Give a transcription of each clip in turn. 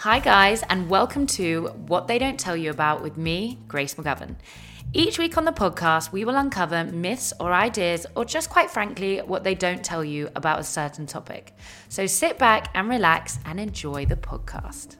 Hi, guys, and welcome to What They Don't Tell You About with me, Grace McGovern. Each week on the podcast, we will uncover myths or ideas, or just quite frankly, what they don't tell you about a certain topic. So sit back and relax and enjoy the podcast.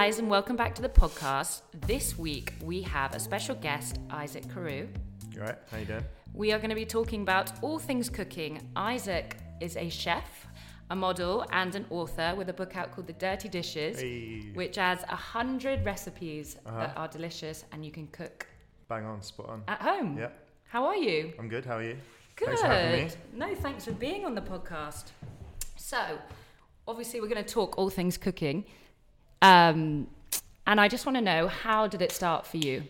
Guys, and welcome back to the podcast. This week, we have a special guest, Isaac Carew. You alright? How you doing? We are going to be talking about all things cooking. Isaac is a chef, a model, and an author with a book out called The Dirty Dishes, Hey. which has a hundred recipes that Uh-huh. are delicious and you can cook Bang on, spot on. at home. Yeah, How are you? I'm good. How are you? Good. Thanks for having me. No, thanks for being on the podcast. So, obviously, we're going to talk all things cooking. Um, and I just want to know how did it start for you?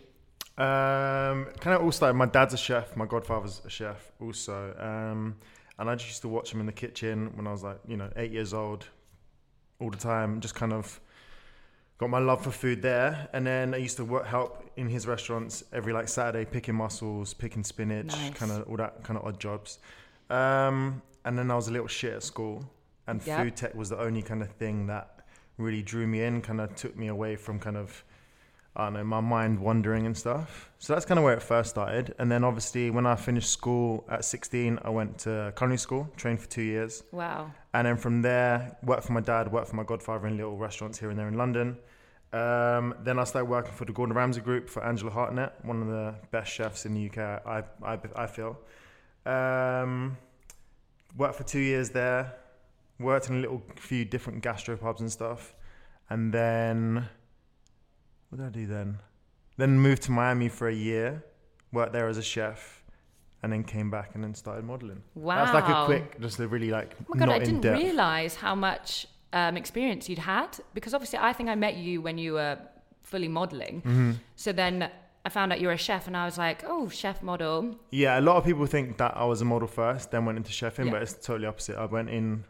Um, kind of all started. My dad's a chef. My godfather's a chef also. Um, and I just used to watch him in the kitchen when I was like, you know, eight years old, all the time. Just kind of got my love for food there. And then I used to work, help in his restaurants every like Saturday, picking mussels, picking spinach, Nice. kind of all that kind of odd jobs. Um, and then I was a little shit at school, and Yep. food tech was the only kind of thing that really drew me in, kind of took me away from kind of I don't know, my mind wandering and stuff. So that's kind of where it first started. And then obviously when I finished school at 16, I went to culinary school, trained for two years. Wow. And then from there, worked for my dad, worked for my godfather in little restaurants here and there in London. Um, then I started working for the Gordon Ramsay Group for Angela Hartnett, one of the best chefs in the UK, I, I, I feel. Um, worked for two years there, worked in a little few different gastropubs and stuff. And then, what did I do then? Then moved to Miami for a year, worked there as a chef, and then came back and then started modeling. Wow. That's like a quick, just a really like Oh my God, I didn't depth. realize how much um, experience you'd had because obviously I think I met you when you were fully modeling. Mm-hmm. So then I found out you were a chef and I was like, oh, chef model. Yeah, a lot of people think that I was a model first, then went into chefing, Yeah. but it's totally opposite. I went in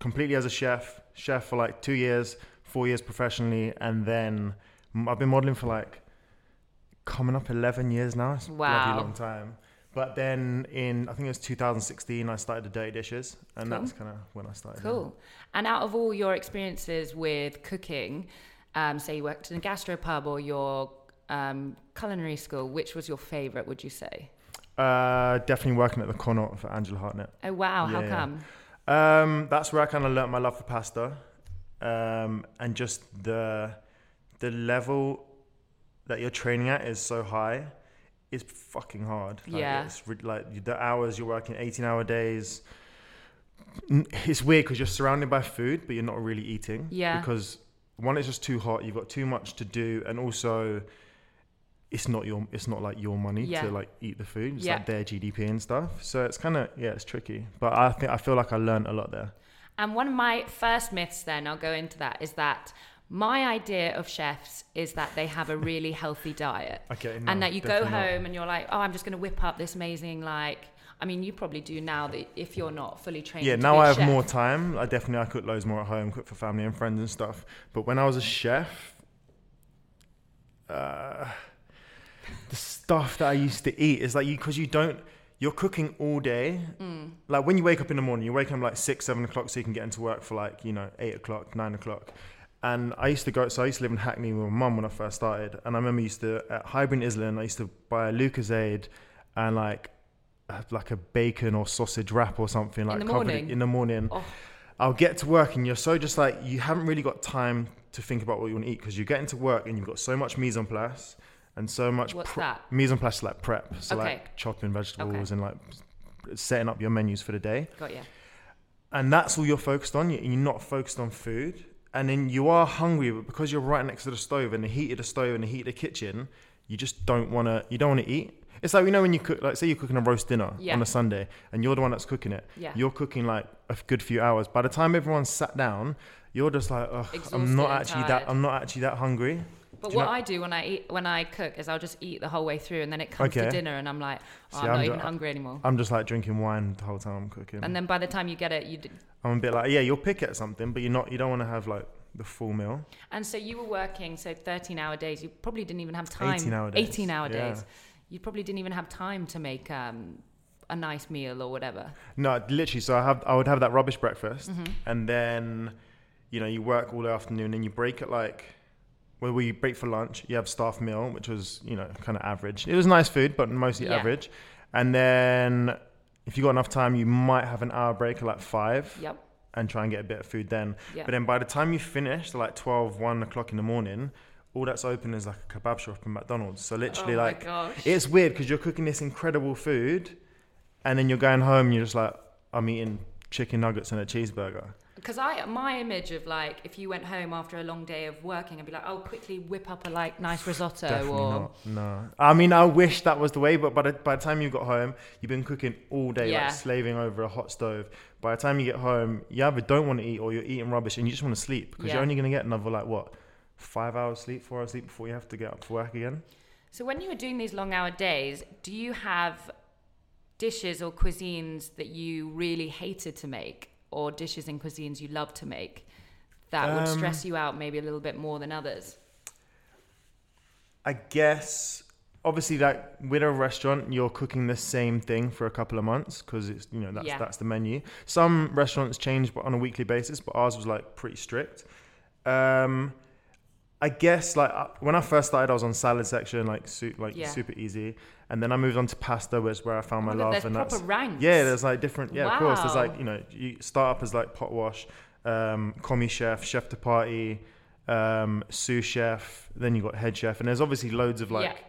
completely as a chef, chef for like two years, four years professionally, and then I've been modeling for like coming up 11 years now. It's a Wow. bloody long time. But then in, I think it was 2016, I started the Dirty Dishes, and Cool. that's kind of when I started. yeah. Cool. And out of all your experiences with cooking, um, say you worked in a gastropub or your um, culinary school, which was your favorite, would you say? Uh, definitely working at the Connaught for Angela Hartnett. Oh, wow. How come? yeah. Um, that's where I kind of learnt my love for pasta, um, and just the the level that you're training at is so high. It's fucking hard. Like, Yeah. It's like the hours you're working, 18 hour days. It's weird because you're surrounded by food, but you're not really eating. Yeah. Because one, it's just too hot. You've got too much to do, and also. It's not your. It's not like your money Yeah. to like eat the food. It's Yeah. like their GDP and stuff. So it's kind of yeah, it's tricky. But I think I feel like I learned a lot there. And one of my first myths, then, I'll go into that, is that my idea of chefs is that they have a really healthy diet. Okay, and that you go definitely not. home and you're like, oh, I'm just going to whip up this amazing, like, I mean, you probably do now that if you're not fully trained. Yeah, now I have chef. more time. I definitely I cook loads more at home, cook for family and friends and stuff. But when I was a chef, uh, the stuff that I used to eat is like you because you don't. You're cooking all day. Mm. Like when you wake up in the morning, you wake up like six, seven o'clock, so you can get into work for like you know eight o'clock, nine o'clock. And I used to go. So I used to live in Hackney with my mum when I first started. And I remember I used to at Highbury Islington. I used to buy a Lucozade and like uh, like a bacon or sausage wrap or something like in the covered morning? in the morning. Oh. I'll get to work and you're so just like you haven't really got time to think about what you want to eat because you get into work and you've got so much mise en place and so much What's pre- that? mise en place like prep, so Okay. like chopping vegetables Okay. and like setting up your menus for the day, Got you. and that's all you're focused on. You- You're not focused on food, and then you are hungry, but because you're right next to the stove and the heat of the stove and the heat of the kitchen, you just don't want to. You don't want to eat. It's like you know when you cook, like say you're cooking a roast dinner Yeah. on a Sunday, and you're the one that's cooking it. Yeah. You're cooking like a good few hours. By the time everyone's sat down, you're just like, Ugh, I'm not and actually tired. that. I'm not actually that hungry. But Do what know- I do when I eat when I cook is I'll just eat the whole way through, and then it comes to dinner, and I'm like, oh, See, I'm, I'm not even hungry anymore. I'm just like drinking wine the whole time I'm cooking. And then by the time you get it, you. D- I'm a bit like, yeah, you'll pick at something, but you're not. You don't want to have like the full meal. and so you were working so 13 hour days. You probably didn't even have time. 18 hour days. 18 hour Yeah. days. You probably didn't even have time to make um, a nice meal or whatever. No, literally. So I have, I would have that rubbish breakfast, Mm-hmm. and then, you know, you work all the afternoon, and you break at like, well, we break for lunch. You have staff meal, which was, you know, kind of average. It was nice food, but mostly Yeah. average. And then, if you got enough time, you might have an hour break at like five, Yep. and try and get a bit of food then. Yeah. But then by the time you finish, like 12, 1 o'clock in the morning, all that's open is like a kebab shop in McDonald's. So literally, oh like, it's weird because you're cooking this incredible food, and then you're going home. And you're just like, I'm eating chicken nuggets and a cheeseburger. Because I, my image of like, if you went home after a long day of working, I'd be like, oh, quickly whip up a like nice risotto Definitely or not. No, I mean, I wish that was the way, but by the, by the time you got home, you've been cooking all day, Yeah. like slaving over a hot stove. By the time you get home, you either don't want to eat or you're eating rubbish, and you just want to sleep because Yeah. you're only gonna get another like what, five hours sleep, four hours sleep before you have to get up for work again. So when you were doing these long hour days, do you have dishes or cuisines that you really hated to make or dishes and cuisines you love to make that would Um, stress you out maybe a little bit more than others? I guess obviously like with a restaurant you're cooking the same thing for a couple of months because it's you know that's Yeah. that's the menu. Some restaurants change but on a weekly basis, but ours was like pretty strict. Um, I guess like uh, when I first started, I was on salad section, like su- like Yeah. super easy, and then I moved on to pasta, which is where I found Oh my God, love, there's and proper that's ranks. yeah, there's like different. Yeah, of course. There's like you know, you start up as like pot wash, um, commis chef, chef de partie, um, sous chef. Then you got head chef, and there's obviously loads of like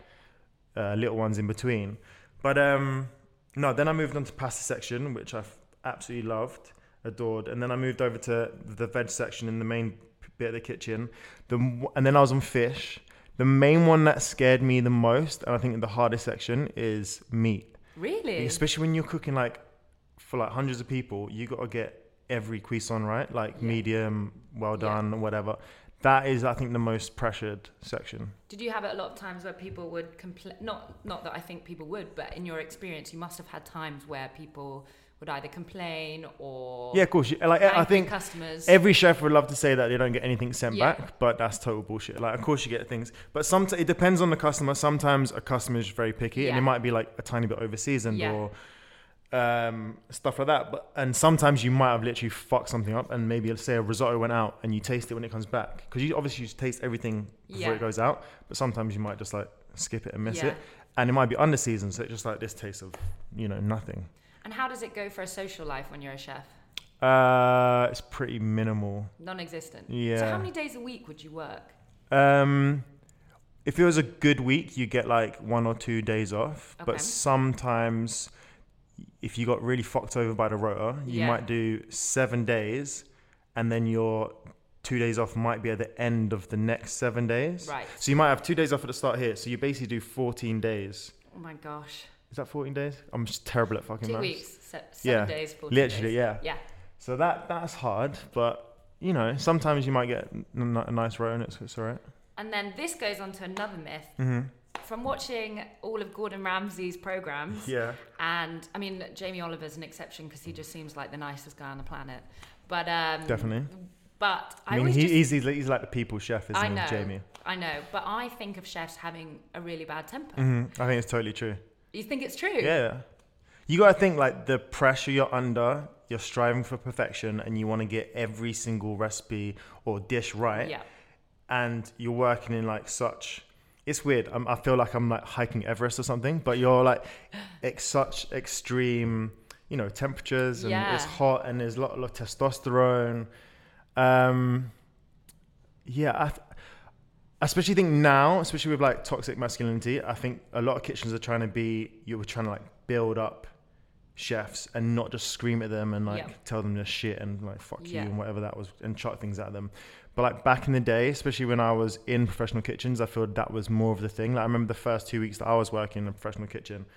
uh, little ones in between. But um, no, then I moved on to pasta section, which I absolutely loved, adored, and then I moved over to the veg section in the main bit of the kitchen. The and then I was on fish. The main one that scared me the most, and I think the hardest section, is meat. Really? Especially when you're cooking like for like hundreds of people, you got to get every cuisson right, like Yeah. medium, well Yeah. done, whatever. That is, I think, the most pressured section. Did you have it a lot of times where people would complain? Not, not that I think people would, but in your experience, you must have had times where people would either complain or Yeah, of course. Like I think customers. every chef would love to say that they don't get anything sent Yeah. back, but that's total bullshit. Like, of course you get things, but sometimes it depends on the customer. Sometimes a customer is very picky, and it might be like a tiny bit over seasoned Yeah. or um, stuff like that. But and sometimes you might have literally fucked something up, and maybe let's say a risotto went out, and you taste it when it comes back because you obviously you taste everything before Yeah. it goes out. But sometimes you might just like skip it and miss Yeah. it, and it might be under seasoned, so it's just like this taste of you know nothing. And how does it go for a social life when you're a chef? Uh, it's pretty minimal. Non-existent. Yeah. So how many days a week would you work? Um, if it was a good week, you get like one or two days off. Okay. But sometimes, if you got really fucked over by the rota, you Yeah. might do seven days, and then your two days off might be at the end of the next seven days. Right. So you might have two days off at the start here. So you basically do 14 days. Oh my gosh. Is that 14 days? I'm just terrible at fucking Two maths. weeks. Se- seven Yeah. days. 14 Literally, days. yeah. Yeah. So that that's hard, but you know, sometimes you might get n- a nice row and it's, it's all right. And then this goes on to another myth. Mm-hmm. From watching all of Gordon Ramsay's programs, Yeah. and I mean, Jamie Oliver's an exception because he just seems like the nicest guy on the planet. But um, Definitely. But I, I mean, he, just, he's, he's like the people's chef, isn't I he, Jamie? I know, but I think of chefs having a really bad temper. hmm I think it's totally true. You think it's true? Yeah. You got to think like the pressure you're under, you're striving for perfection and you want to get every single recipe or dish right. Yeah. And you're working in like such. It's weird. I'm, I feel like I'm like hiking Everest or something, but you're like ex- such extreme, you know, temperatures and it's hot and there's a lot, lot of testosterone. Um, yeah, I, th- I especially think now, especially with like toxic masculinity, I think a lot of kitchens are trying to be you were trying to like build up chefs and not just scream at them and like Yeah. tell them they're shit and like fuck Yeah. you and whatever that was and chuck things at them. But like back in the day, especially when I was in professional kitchens, I feel that was more of the thing. Like I remember the first two weeks that I was working in a professional kitchen.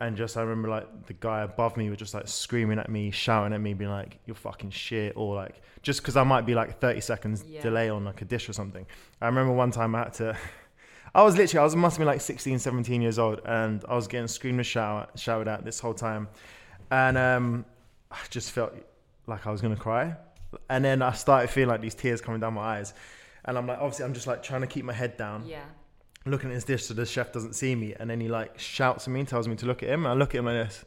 And just I remember like the guy above me was just like screaming at me, shouting at me, being like, "You're fucking shit," or like just because I might be like 30 seconds Yeah. delay on like a dish or something. I remember one time I had to. I was literally, I was must have been like 16, 17 years old, and I was getting screamed and shout, shouted at this whole time, and um, I just felt like I was gonna cry, and then I started feeling like these tears coming down my eyes, and I'm like, obviously, I'm just like trying to keep my head down, Yeah. Looking at his dish so the chef doesn't see me, and then he like shouts at me, and tells me to look at him, and I look at him like this,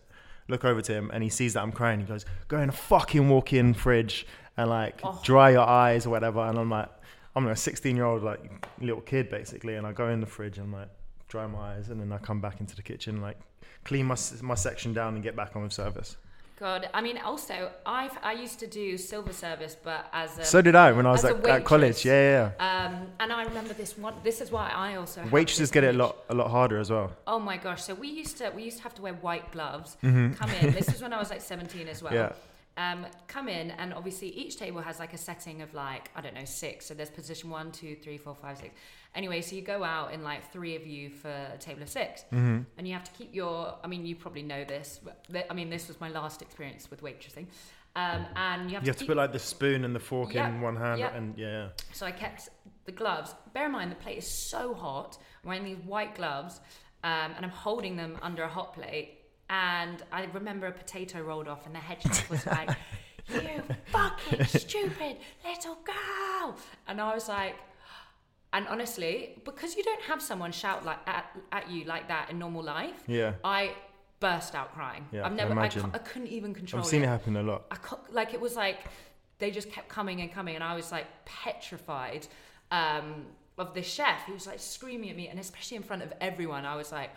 look over to him, and he sees that I'm crying. He goes, "Go in a fucking walk-in fridge and like Oh. dry your eyes or whatever." And I'm like, I'm a 16 year old like little kid basically, and I go in the fridge and like dry my eyes, and then I come back into the kitchen, like clean my my section down, and get back on with service. God, I mean, also, I've I used to do silver service, but as a so did I when I was at, at college. Yeah, yeah. um, and I remember this one. This is why I also Waitresses get it a lot a lot harder as well. Oh my gosh! So we used to we used to have to wear white gloves. Come in. This is when I was like 17 as well. Mm-hmm. Yeah. Um, come in and obviously each table has like a setting of like I don't know six. So there's position one, two, three, four, five, six. Anyway, so you go out in like three of you for a table of 6 Mm-hmm. and you have to keep your. I mean, you probably know this. But I mean, this was my last experience with waitressing. Um, and you have You to have to put like the spoon and the fork Yeah, in one hand, yeah. and yeah, yeah. so I kept the gloves. Bear in mind, the plate is so hot. I'm wearing these white gloves, um, and I'm holding them under a hot plate. And I remember a potato rolled off, and the head chef was like, "You fucking stupid little girl!" And I was like, and honestly, because you don't have someone shout like at, at you like that in normal life, yeah. I burst out crying. Yeah, I I've never, I, cou- I couldn't even control it. I've seen it. it happen a lot. I like it was like they just kept coming and coming, and I was like petrified um, of this chef. He was like screaming at me, and especially in front of everyone, I was like,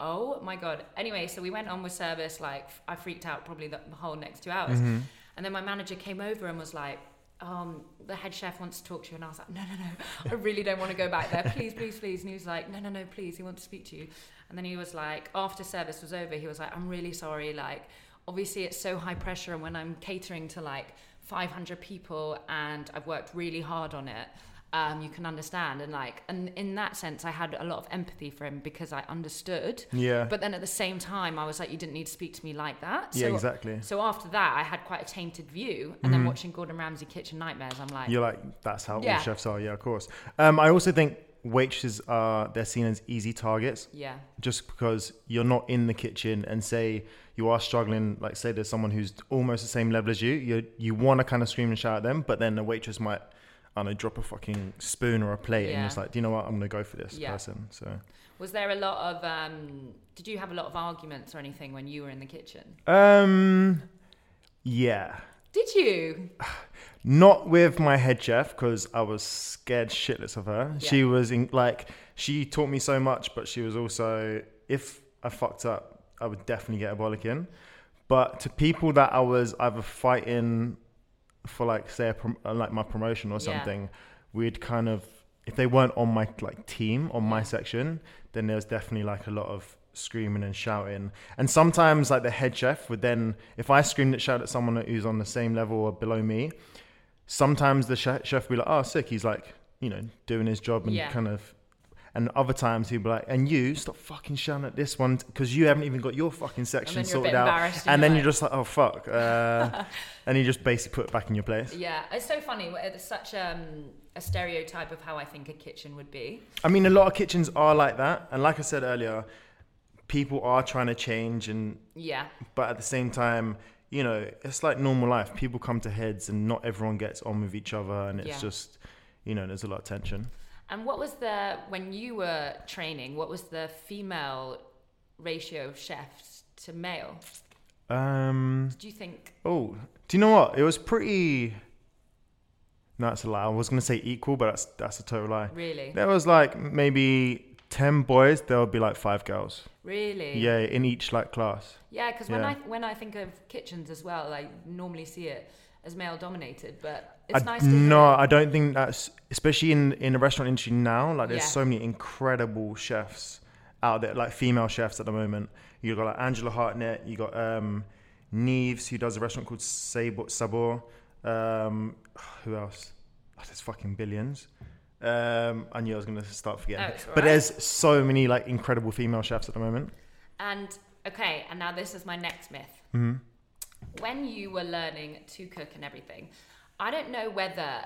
"Oh my god!" Anyway, so we went on with service. Like I freaked out probably the, the whole next two hours, Mm-hmm. and then my manager came over and was like. Um, the head chef wants to talk to you, and I was like, no, no, no, I really don't want to go back there. Please, please, please. And he was like, no, no, no, please. He wants to speak to you. And then he was like, after service was over, he was like, I'm really sorry. Like, obviously it's so high pressure and when i'm catering to like 500 people and i've worked really hard on it um, you can understand and like and in that sense i had a lot of empathy for him because i understood Yeah, but then at the same time i was like you didn't need to speak to me like that yeah, exactly. so after that i had quite a tainted view and then watching gordon ramsay kitchen nightmares i'm like You're like, that's how Yeah. all chefs are. Yeah, of course. Um, I also think waitresses are they're seen as easy targets yeah just because you're not in the kitchen and say you are struggling. Like say there's someone who's almost the same level as you. You you want to kind of scream and shout at them, but then the waitress might. I drop a fucking spoon or a plate, and it's like, do you know what? I'm gonna go for this Yeah. person. So, was there a lot of um, did you have a lot of arguments or anything when you were in the kitchen um, yeah, did you Not with my head chef because I was scared shitless of her. Yeah. She was in like she taught me so much, but she was also if I fucked up, I would definitely get a bollock in. But to people that I was either fighting for like say a prom- uh, like my promotion or Yeah. something, we'd kind of if they weren't on my like team on my section, then there was definitely like a lot of screaming and shouting. And sometimes like the head chef would then if I screamed and shouted at someone who's on the same level or below me, sometimes the chef, chef would be like, "Oh, sick." He's like, you know, doing his job and Yeah. kind of. And other times he'd be like, "And you stop fucking shouting at this one because you haven't even got your fucking section and then you're a bit sorted out." And then you're you're just like, "Oh fuck," uh, and you just basically put it back in your place. Yeah, it's so funny. It's such um, a stereotype of how I think a kitchen would be. I mean, a lot of kitchens are like that, and like I said earlier, people are trying to change, and Yeah, but at the same time, you know, it's like normal life. People come to heads, and not everyone gets on with each other, and it's Yeah. just, you know, there's a lot of tension. And what was the when you were training? What was the female ratio of chefs to male? Um. Do you think? Oh, do you know what? It was pretty. No, that's a lie. I was gonna say equal, but that's that's a total lie. Really, There was like maybe ten boys. There would be like five girls. really? Yeah, in each like class. yeah. Because when Yeah. I when I think of kitchens as well, I normally see it as male dominated, but it's I, nice no, I don't think that's especially in in the restaurant industry now. Like, there's Yeah. so many incredible chefs out there, like female chefs at the moment. You got like Angela Hartnett. You got um, Nieves, who does a restaurant called Sabor. Sabor. Um, who else? Oh, there's fucking billions. Um, I knew I was gonna start forgetting, Oh, but alright. there's so many like incredible female chefs at the moment. And Okay, and now this is my next myth. hmm When you were learning to cook and everything, I don't know whether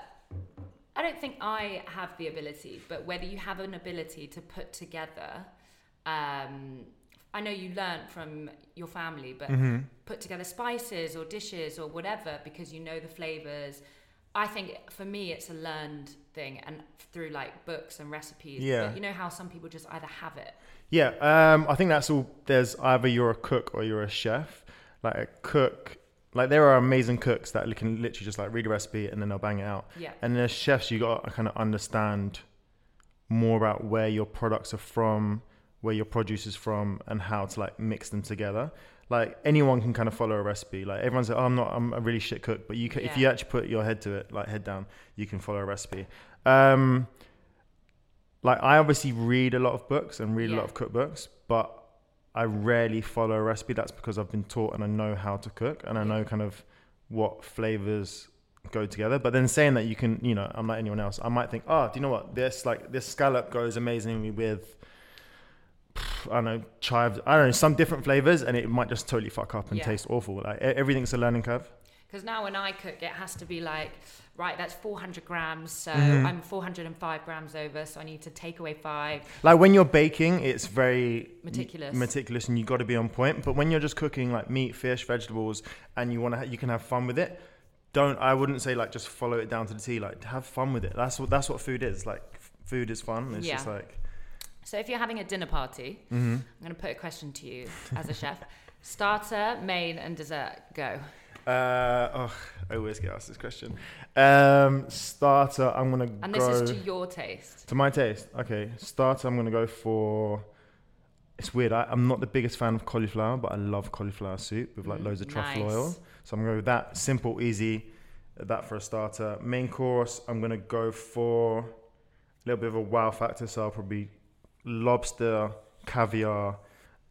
I don't think I have the ability, but whether you have an ability to put together. Um, I know you learnt from your family, but hmm put together spices or dishes or whatever because you know the flavors. I think for me it's a learned thing and through like books and recipes. Yeah. But you know how some people just either have it. Yeah, um, I think that's all. There's either you're a cook or you're a chef. Like a cook, like there are amazing cooks that can literally just like read a recipe and then they'll bang it out. Yeah. And there's chefs you got to kind of understand more about where your products are from, where your produce is from, and how to like mix them together. Like anyone can kind of follow a recipe. Like everyone's like, oh, I'm not, I'm a really shit cook, but you can, if you actually put your head to it, like head down, you can follow a recipe. Um, like I obviously read a lot of books and read a lot of cookbooks, but I rarely follow a recipe. That's because I've been taught and I know how to cook and I know kind of what flavors go together. But then saying that you can, you know, I'm like anyone else. I might think, oh, do you know what? This like this scallop goes amazingly with I don't know chives. I don't know some different flavors, and it might just totally fuck up and Yeah. taste awful. Like everything's a learning curve. Because now when I cook, it has to be like, right, that's 400 grams, so Mhm. I'm 405 grams over, so I need to take away five. Like when you're baking, it's very Meticulous. meticulous, and you've got to be on point. But when you're just cooking like meat, fish, vegetables, and you want to, ha- you can have fun with it. Don't I wouldn't say like just follow it down to the T. Like have fun with it. That's what that's what food is. Like f- food is fun. It's just like So if you're having a dinner party, mhm. I'm going to put a question to you as a chef. Starter, main, and dessert. Go. Uh, oh, I always get asked this question. Um, starter, I'm gonna And go this is to your taste. to my taste. Okay, starter, I'm gonna go for. It's weird. I, I'm not the biggest fan of cauliflower, but I love cauliflower soup with like Mm, loads of truffle nice. oil. So I'm gonna go with that. Simple, easy. That for a starter. Main course, I'm gonna go for a little bit of a wow factor. So I'll probably lobster, caviar,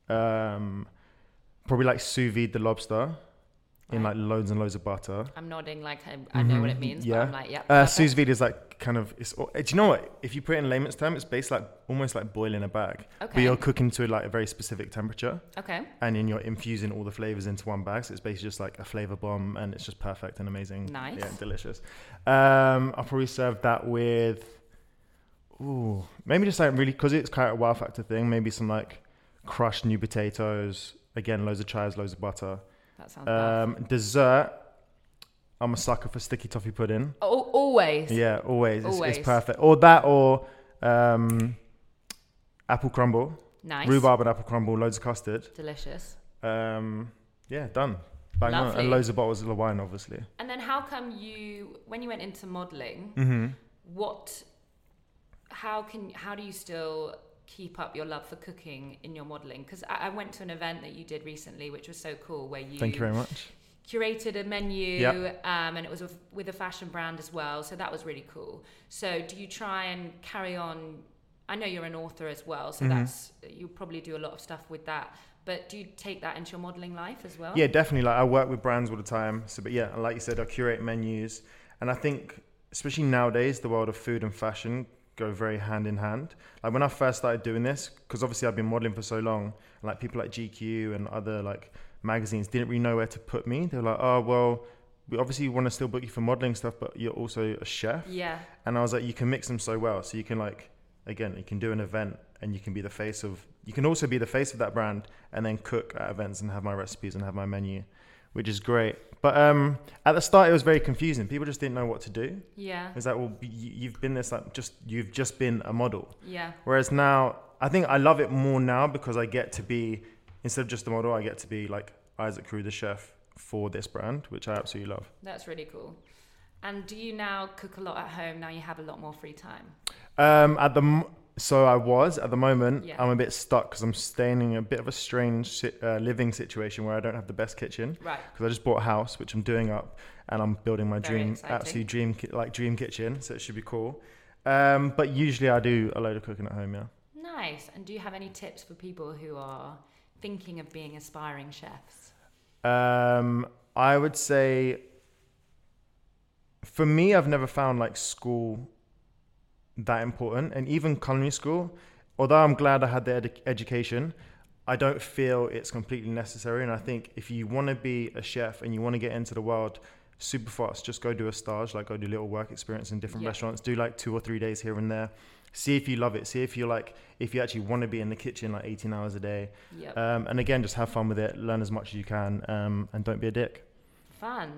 um, probably like sous vide the lobster in like loads and loads of butter. I'm nodding like I, I know what it Mhm, means, yeah. but I'm like, yeah. Uh, sous vide is like kind of. It's. Do you know what? If you put it in layman's term, it's based like almost like boiling a bag, but Okay. you're cooking to like a very specific temperature, Okay. and then you're infusing all the flavors into one bag. So it's basically just like a flavor bomb, and it's just perfect and amazing. Nice. Yeah, delicious. Um, I'll probably serve that with. Ooh, maybe just like really because it's quite a wow factor thing. Maybe some like crushed new potatoes. Again, loads of chives, loads of butter. That sounds bad. Um, dessert. I'm a sucker for sticky toffee pudding. Oh, always. Yeah, always. It's, Always. it's perfect. Or that, or um, apple crumble, Nice. rhubarb and apple crumble, loads of custard. Delicious. Um, yeah, done. Bang on. And loads of bottles of wine, obviously. And then how come you, when you went into modeling, hmm what, how can, how do you still keep up your love for cooking in your modeling? Because I, I went to an event that you did recently, which was so cool, where you Thank you very much. curated a menu Yep. um, and it was with, with a fashion brand as well so that was really cool so do you try and carry on i know you're an author as well so Mhm. that's you probably do a lot of stuff with that but do you take that into your modeling life as well Yeah, definitely. Like I work with brands all the time. So, but yeah, like you said, I curate menus, and I think especially nowadays, the world of food and fashion go very hand in hand. Like when I first started doing this, because obviously I've been modeling for so long, and like people like GQ and other like magazines didn't really know where to put me. They were like, oh well, we obviously want to still book you for modeling stuff, but you're also a chef. yeah And I was like, you can mix them so well. So you can like, again, you can do an event and you can be the face of, you can also be the face of that brand and then cook at events and have my recipes and have my menu, which is great. But um, at the start, it was very confusing. People just didn't know what to do. yeah It's like, well, you've been this like just, you've just been a model. yeah Whereas now, I think I love it more now because I get to be, instead of just a model, I get to be like Isaac Carew, the chef for this brand, which I absolutely love. that's really cool and do you now cook a lot at home now you have a lot more free time Um, at the so I was at the moment. Yeah. I'm a bit stuck because I'm staying in a bit of a strange uh, living situation where I don't have the best kitchen right because I just bought a house which I'm doing up and I'm building my Very dream, exciting. absolute dream, like dream kitchen. So it should be cool. Um, but usually I do a load of cooking at home. Yeah. nice and do you have any tips for people who are thinking of being aspiring chefs Um, I would say for me, I've never found like school that important, and even culinary school. Although I'm glad I had the edu- education, I don't feel it's completely necessary. And I think if you want to be a chef and you want to get into the world super fast, just go do a stage, like go do little work experience in different Yeah. restaurants, do like two or three days here and there. See if you love it. See if you like, if you actually want to be in the kitchen like 18 hours a day. Yep. Um, and again, just have fun with it, learn as much as you can, um, and don't be a dick. Fun.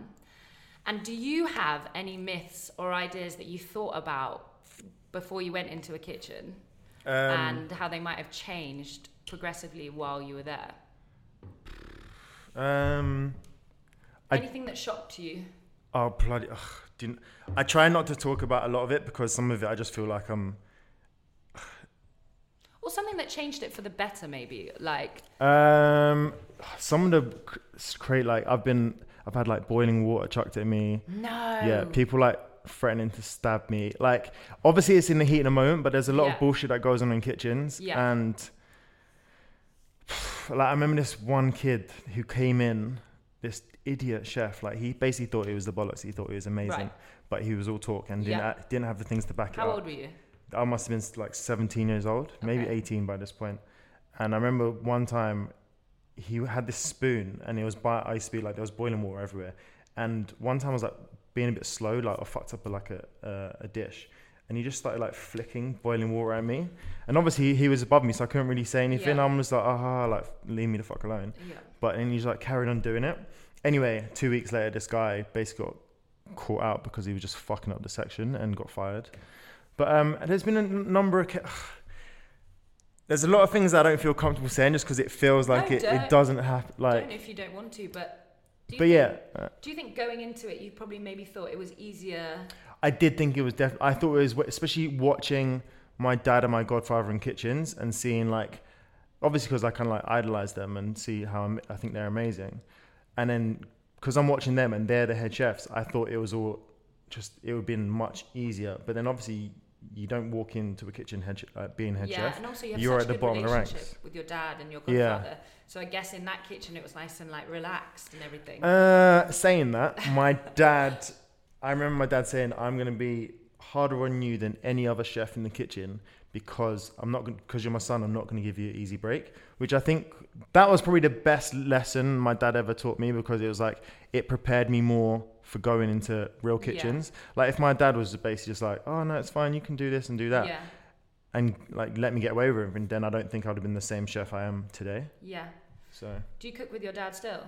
And do you have any myths or ideas that you thought about before you went into a kitchen Um, and how they might have changed progressively while you were there? um, I- Anything that shocked you? oh bloody! Ugh, didn't, I try not to talk about a lot of it because some of it I just feel like I'm. Or something that changed it for the better, maybe? Like, Um, some of the cr- great like I've been I've had like boiling water chucked at me. no. Yeah, people like threatening to stab me. Like obviously it's in the heat in the moment, but there's a lot Yeah. of bullshit that goes on in kitchens. Yeah. And like I remember this one kid who came in, this idiot chef. Like he basically thought it was the bollocks. He thought it was amazing, Right. but he was all talk and didn't Yeah. a- didn't have the things to back it up. How old were you? I must have been like 17 years old, maybe 18 by this point. And I remember one time he had this spoon and it was by I used to be like there was boiling water everywhere. And one time I was like being a bit slow, like I fucked up like a uh, a dish. And he just started like flicking boiling water at me. And obviously he was above me, so I couldn't really say anything. Yeah. I'm just like, ah, like leave me the fuck alone. Yeah. But and he's like carried on doing it. Anyway, two weeks later, this guy basically got caught out because he was just fucking up the section and got fired. But um, there's been a number of. Ca- there's a lot of things I don't feel comfortable saying just because it feels like No, it, it doesn't happen. Like, don't if you don't want to, but but think, yeah, uh, Do you think going into it, you probably maybe thought it was easier? I did think it was definitely. I thought it was, especially watching my dad and my godfather in kitchens and seeing like, obviously because I kind of like idolize them and see how am- I think they're amazing, and then because I'm watching them and they're the head chefs, I thought it was all just it would have been much easier. But then obviously you don't walk into a kitchen head uh, being head yeah, chef. and also you have You're such at a the bottom of the relationship ranks. with your dad and your godfather. Yeah. So I guess in that kitchen it was nice and like relaxed and everything. Uh, saying that, my dad, I remember my dad saying, "I'm going to be harder on you than any other chef in the kitchen because I'm not because you're my son. I'm not going to give you an easy break." Which I think that was probably the best lesson my dad ever taught me because it was like it prepared me more for going into real Yeah. kitchens. Like if my dad was basically just like, "Oh no, it's fine. You can do this and do that," yeah, and like let me get away with everything, then I don't think I'd have been the same chef I am today. yeah. So. Do you cook with your dad still?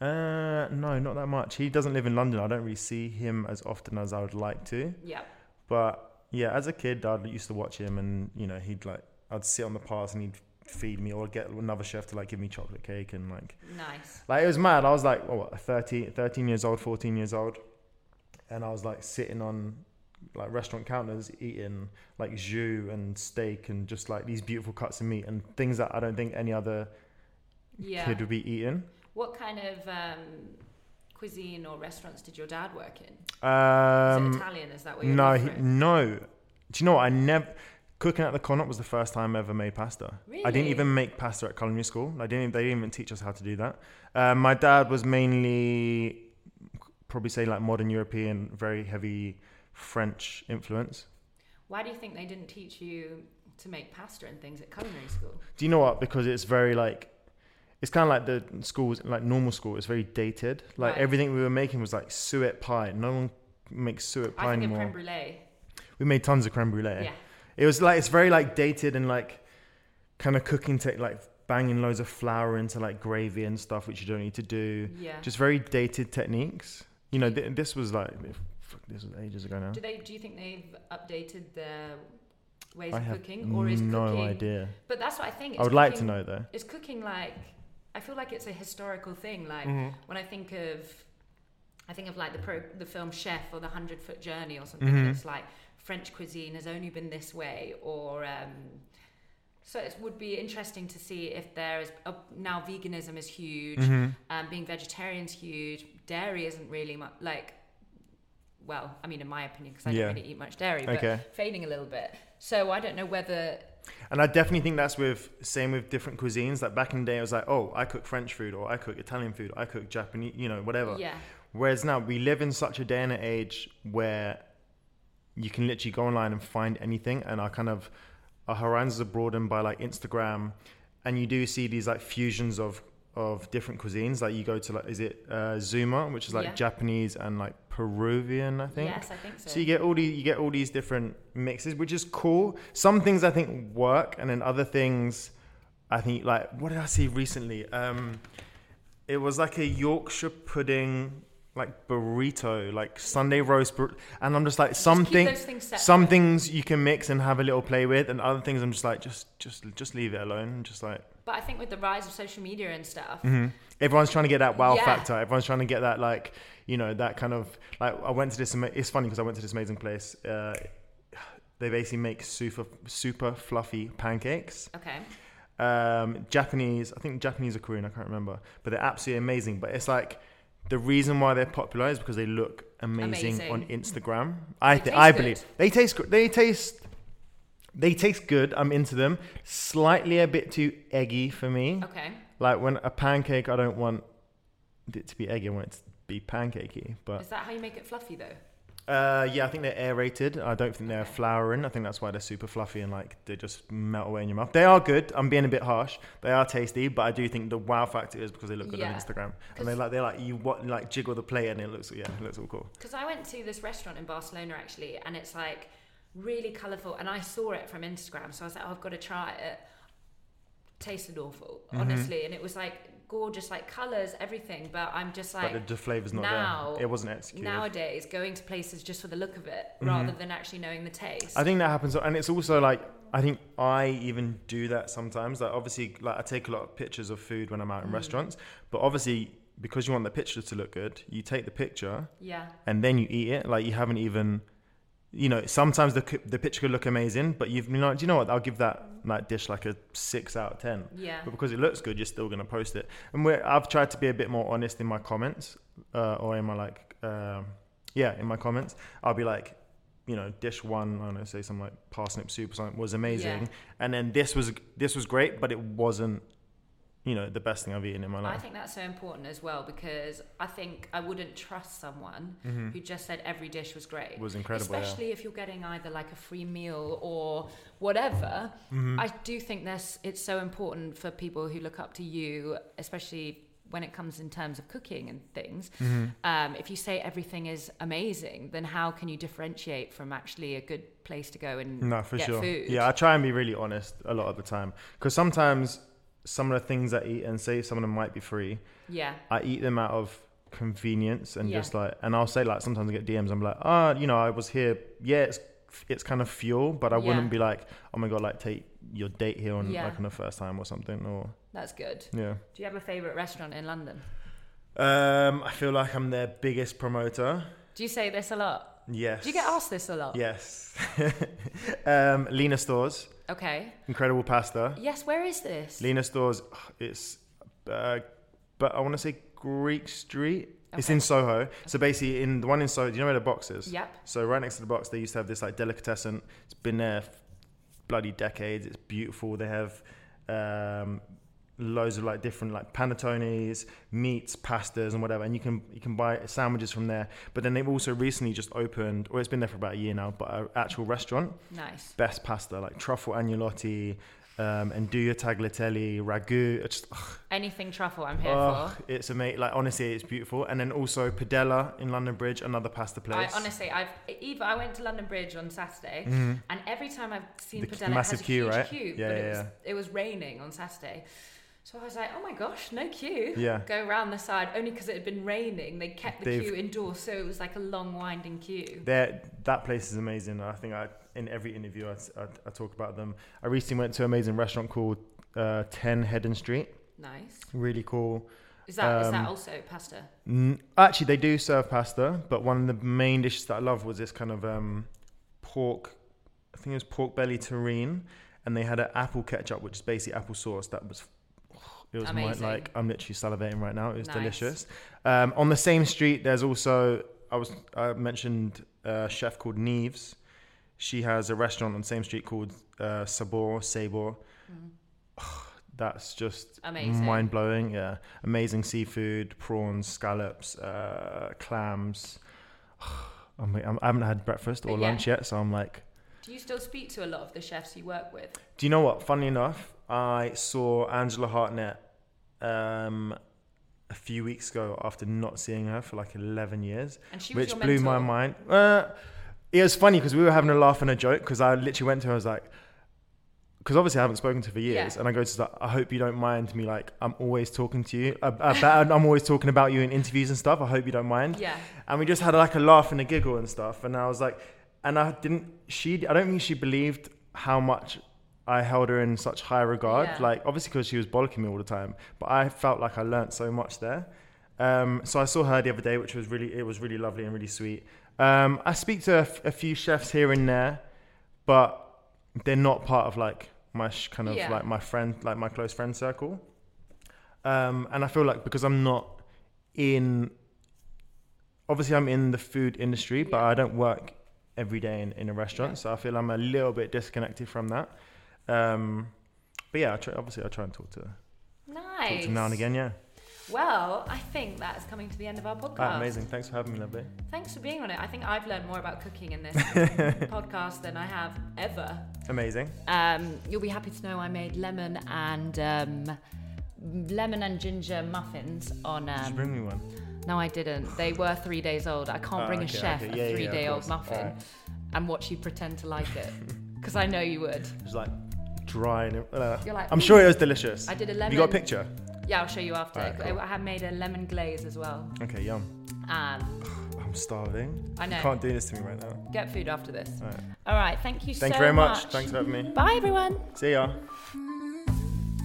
Uh, no, not that much. He doesn't live in London. I don't really see him as often as I would like to. Yeah, But yeah, as a kid, I used to watch him, and you know, he'd like, I'd sit on the pass and he'd feed me, or get another chef to like give me chocolate cake, and like, nice. like it was mad. I was like, oh, what, 13, 13 years old, 14 years old, and I was like sitting on like restaurant counters eating like jus and steak and just like these beautiful cuts of meat and things that I don't think any other Yeah. kid would be eating. What kind of um, cuisine or restaurants did your dad work in? Um, Is it Italian? Is that what you're No, he, no. Do you know what? I never cooking at the Connaught was the first time I ever made pasta. Really? I didn't even make pasta at culinary school. I didn't. They didn't even teach us how to do that. Um, my dad was mainly probably say like modern European, very heavy French influence. Why do you think they didn't teach you to make pasta and things at culinary school? Do you know what? Because it's very like. It's kind of like the schools, like normal school. It's very dated. Like Right. everything we were making was like suet pie. No one makes suet pie I think anymore. of creme brulee. we made tons of creme brulee. Yeah. It was like it's very like dated and like kind of cooking tech, like banging loads of flour into like gravy and stuff, which you don't need to do. Yeah. Just very dated techniques. You know, th- this was like fuck, this was ages ago now. do they? Do you think they've updated their ways I of have cooking, or is no cooking? idea. But that's what I think. I would like to know though. Is cooking like? I feel like it's a historical thing. Like Mm-hmm. when I think of, I think of like the pro, the film Chef or the Hundred Foot Journey or something. Mhm. And it's like French cuisine has only been this way, or um, so it would be interesting to see if there is a, now veganism is huge, Mm-hmm. um, being vegetarian's huge, dairy isn't really much like. Well, I mean, in my opinion, because I Yeah. don't really eat much dairy, but Okay. fading a little bit. So I don't know whether And I definitely think that's with same with different cuisines. Like back in the day, it was like, oh, I cook French food, or I cook Italian food, or I cook Japanese, you know, whatever. yeah, Whereas now we live in such a day and an age where you can literally go online and find anything, and our kind of our horizons are broadened by like Instagram and you do see these like fusions of of different cuisines. Like you go to like is it uh, Zuma, which is like Yeah. Japanese and like Peruvian, I think. Yes, I think so. So you get all these you get all these different mixes, which is cool. Some things I think work, and then other things I think like what did I see recently? Um, it was like a Yorkshire pudding like burrito, like Sunday roast, bur- and I'm just like Just some keep those things some things you can mix and have a little play with, and other things I'm just like just just just leave it alone. Just like But I think with the rise of social media and stuff, mhm. everyone's trying to get that wow Yeah. factor. Everyone's trying to get that like you know that kind of like I went to this. It's funny because I went to this amazing place. Uh, they basically make super super fluffy pancakes. okay, Um, Japanese, I think Japanese or Korean, I can't remember, but they're absolutely amazing. But it's like the reason why they're popular is because they look amazing, on Instagram. I They think taste I good. believe they taste good. They taste they taste good. I'm into them. Slightly a bit too eggy for me. okay. Like when a pancake, I don't want it to be eggy. I want it to be pancakey. But Is that how you make it fluffy though? Uh, yeah, I think they're aerated. I don't think they're Okay. flouring. I think that's why they're super fluffy and like they just melt away in your mouth. They are good. I'm being a bit harsh. They are tasty, but I do think the wow factor is because they look good on Instagram and they like they like you what like jiggle the plate and it looks yeah it looks all cool. Because I went to this restaurant in Barcelona actually, and it's like really colourful, and I saw it from Instagram, so I was like, oh, I've got to try it. Tasted awful, Mhm. honestly, and it was like gorgeous, like colours, everything. But I'm just like, but the, the flavor's not now- there. It wasn't executed. nowadays going to places just for the look of it Mhm. rather than actually knowing the taste. I think that happens, and it's also like I think I even do that sometimes. Like obviously, like I take a lot of pictures of food when I'm out in Mm. restaurants, but obviously because you want the picture to look good, you take the picture yeah, and then you eat it. Like you haven't even, you know, sometimes the the picture could look amazing, but you've you know, do you know what? I'll give that that dish like a six out of ten. yeah, But because it looks good, you're still gonna post it. And we're, I've tried to be a bit more honest in my comments, uh, or in my like, um yeah, in my comments. I'll be like, you know, dish one, I don't know, say something like parsnip soup or something was amazing, Yeah. and then this was this was great, but it wasn't, you know, the best thing I've eaten in my life. I think that's so important as well because I think I wouldn't trust someone Mhm. who just said every dish was great. It was incredible. Especially if you're getting either like a free meal or whatever. yeah. Mhm. I do think this it's so important for people who look up to you, especially when it comes in terms of cooking and things. Mhm. Um, if you say everything is amazing, then how can you differentiate from actually a good place to go and No, for sure. food? Yeah, I try and be really honest a lot of the time because sometimes some of the things I eat and say some of them might be free, Yeah. I eat them out of convenience and Yeah. just like, and I'll say like sometimes I get DMs. I'm like, ah, you know, I was here. Yeah, it's it's kind of fuel, but I Yeah. wouldn't be like, oh my god, like take your date here on Yeah. like on the first time or something. Or That's good. yeah. Do you have a favorite restaurant in London? Um, I feel like I'm their biggest promoter. Do you say this a lot? Yes. Do you get asked this a lot? Yes. um, Lina Stores, Okay. incredible pasta. Yes, where is this? Lina Stores, it's, uh, but I want to say Greek Street. It's in Soho. So basically, in the one in Soho, do you know where the box is? Yep. So right next to the box, they used to have this like delicatessen. It's been there f- bloody decades. It's beautiful. They have um, loads of like different like panettones, meats, pastas, and whatever. And you can you can buy sandwiches from there. But then they've also recently just opened, or it's been there for about a year now, but an actual restaurant. Nice. Best pasta like truffle agnolotti, um, and your tagliatelle, ragu. Just Anything truffle, I'm here oh, for. it's amazing. Like honestly, it's beautiful. And then also Padella in London Bridge, another pasta I place. honestly, I've Eva. I went to London Bridge on Saturday, Mhm. and every time I've seen The Padella, massive it has a queue, huge right? queue. Yeah, but yeah, it was yeah. it was raining on Saturday, so I was like, oh my gosh, no queue. Yeah. Go around the side only because it had been raining. They kept the They've- queue indoors, so it was like a long winding queue. That place is amazing. I think I, in every interview I, I, I talk about them. I recently went to an amazing restaurant called uh, 10 Heddon Street. Nice. Really cool. Is that is Um, that also pasta? N- Actually, they do serve pasta, but one of the main dishes that I love was this kind of um, pork. I think it was pork belly terrine, and they had an apple ketchup, which is basically apple sauce. That was, it was my, like I'm literally salivating right now. It was Nice. delicious. Um, on the same street, there's also I was I mentioned a chef called Nieves. She has a restaurant on the same street called uh, Sabor Sabor. That's just Amazing. mind blowing. Yeah, amazing seafood, prawns, scallops, uh, clams. I'm, I'm, I haven't had breakfast or yeah. lunch yet, so I'm like, Do you still speak to a lot of the chefs you work with? do you know what? Funny enough, I saw Angela Hartnett um, a few weeks ago after not seeing her for like 11 years, And she was which blew my mind. Uh, it was funny because we were having a laugh and a joke because I literally went to her. I was like, because obviously I haven't spoken to her for years, Yeah. and I go to her, I hope you don't mind me. Like I'm always talking to you about. I'm always talking about you in interviews and stuff. I hope you don't mind. Yeah. And we just had like a laugh and a giggle and stuff. And I was like, and I didn't. She. I don't think she believed how much I held her in such high regard. Yeah. Like obviously because she was bollocking me all the time, but I felt like I learnt so much there. Um, so I saw her the other day, which was really it was really lovely and really sweet. Um, I speak to a, f- a few chefs here and there, but they're not part of like my sh- kind of Yeah. like my friend, like my close friend circle. Um, and I feel like because I'm not in, obviously I'm in the food industry, but Yeah. I don't work every day in, in a restaurant, so I feel I'm a little bit disconnected from that. Um, but yeah, I try, obviously I try and talk to, talk Nice. to them now and again. Yeah, Well, I think that is coming to the end of our podcast. Ah, amazing. Thanks for having me, lovely. Thanks for being on it. I think I've learned more about cooking in this podcast than I have ever. Amazing. Um, you'll be happy to know I made lemon and um, lemon and ginger muffins on. Did you Um, bring me one? no, I didn't. They were three days old. I can't Ah, bring a chef okay. a Yeah, yeah, yeah, three-day-old muffin Alright. and watch you pretend to like it, because I know you would. It's like dry and uh, You're like, I'm sure it was delicious. I did a lemon. You got a picture? Yeah, I'll show you after. Alright, I- cool. I have made a lemon glaze as well. Okay, yum. Um, I'm starving. I know. You can't do this to me right now. Get food after this. Alright. All right. Thank you Thank so you very much. Thanks for having me. Bye, everyone. See ya.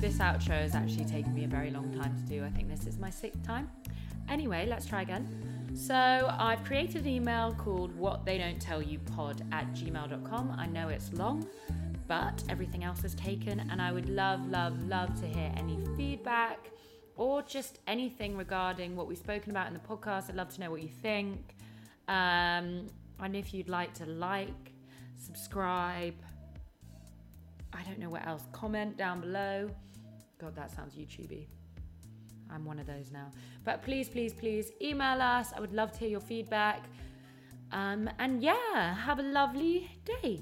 This outro has actually taken me a very long time to do. I think this is my sixth time. Anyway, let's try again. So I've created an email called what they don't tell you pod at gmail.com. I know it's long, but everything else is taken and I would love, love, love to hear any feedback or just anything regarding what we've spoken about in the podcast. I'd love to know what you think. Um, and if you'd like to like, subscribe, I don't know what else. Comment down below. God, that sounds YouTubey. I'm one of those now. But please, please, please email us. I would love to hear your feedback. Um, and yeah, have a lovely day.